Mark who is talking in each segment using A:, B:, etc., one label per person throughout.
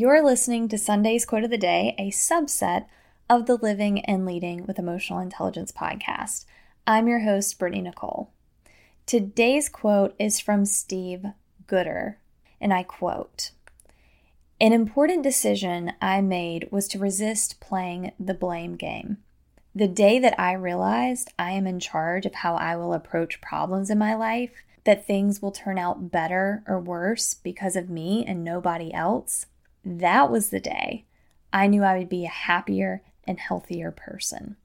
A: You're listening to Sunday's Quote of the Day, a subset of the Living and Leading with Emotional Intelligence podcast. I'm your host, Brittany Nicole. Today's quote is from Steve Goodier, and I quote An important decision I made was to resist playing the blame game. The day that I realized I am in charge of how I will approach problems in my life, that things will turn out better or worse because of me and nobody else, that was the day I knew I would be a happier and healthier person.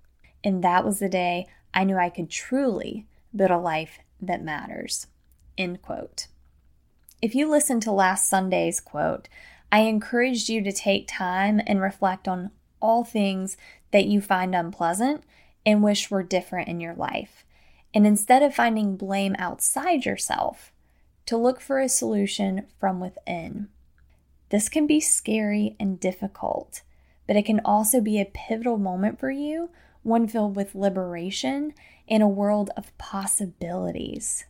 A: And that was the day I knew I could truly build a life that matters. End quote. If you listened to last Sunday's quote, I encouraged you to take time and reflect on all things that you find unpleasant and wish were different in your life. And instead of finding blame outside yourself, to look for a solution from within. This can be scary and difficult, but it can also be a pivotal moment for you, one filled with liberation in a world of possibilities.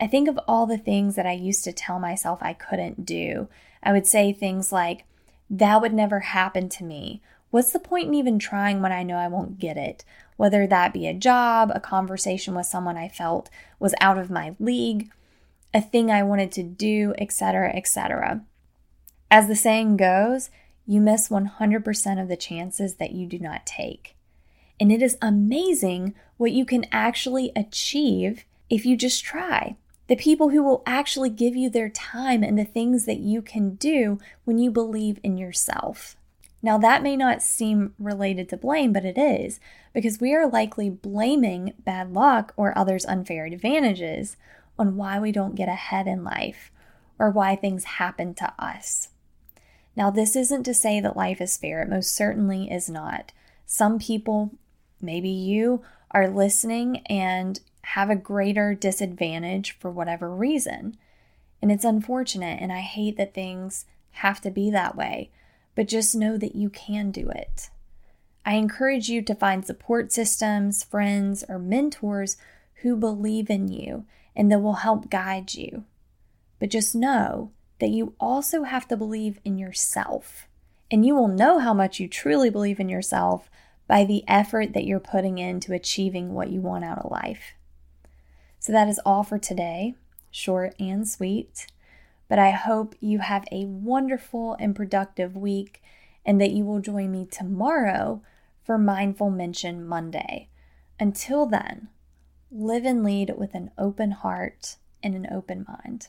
A: I think of all the things that I used to tell myself I couldn't do. I would say things like, that would never happen to me. What's the point in even trying when I know I won't get it? Whether that be a job, a conversation with someone I felt was out of my league, a thing I wanted to do, etc., etc. As the saying goes, you miss 100% of the chances that you do not take. And it is amazing what you can actually achieve if you just try. The people who will actually give you their time and the things that you can do when you believe in yourself. Now, that may not seem related to blame, but it is, because we are likely blaming bad luck or others' unfair advantages on why we don't get ahead in life or why things happen to us. Now, this isn't to say that life is fair, it most certainly is not. Some people, maybe you, are listening and have a greater disadvantage for whatever reason. And it's unfortunate, and I hate that things have to be that way, but just know that you can do it. I encourage you to find support systems, friends, or mentors who believe in you and that will help guide you. But just know that you also have to believe in yourself. And you will know how much you truly believe in yourself by the effort that you're putting into achieving what you want out of life. So that is all for today, short and sweet. But I hope you have a wonderful and productive week and that you will join me tomorrow for Mindful Mention Monday. Until then, live and lead with an open heart and an open mind.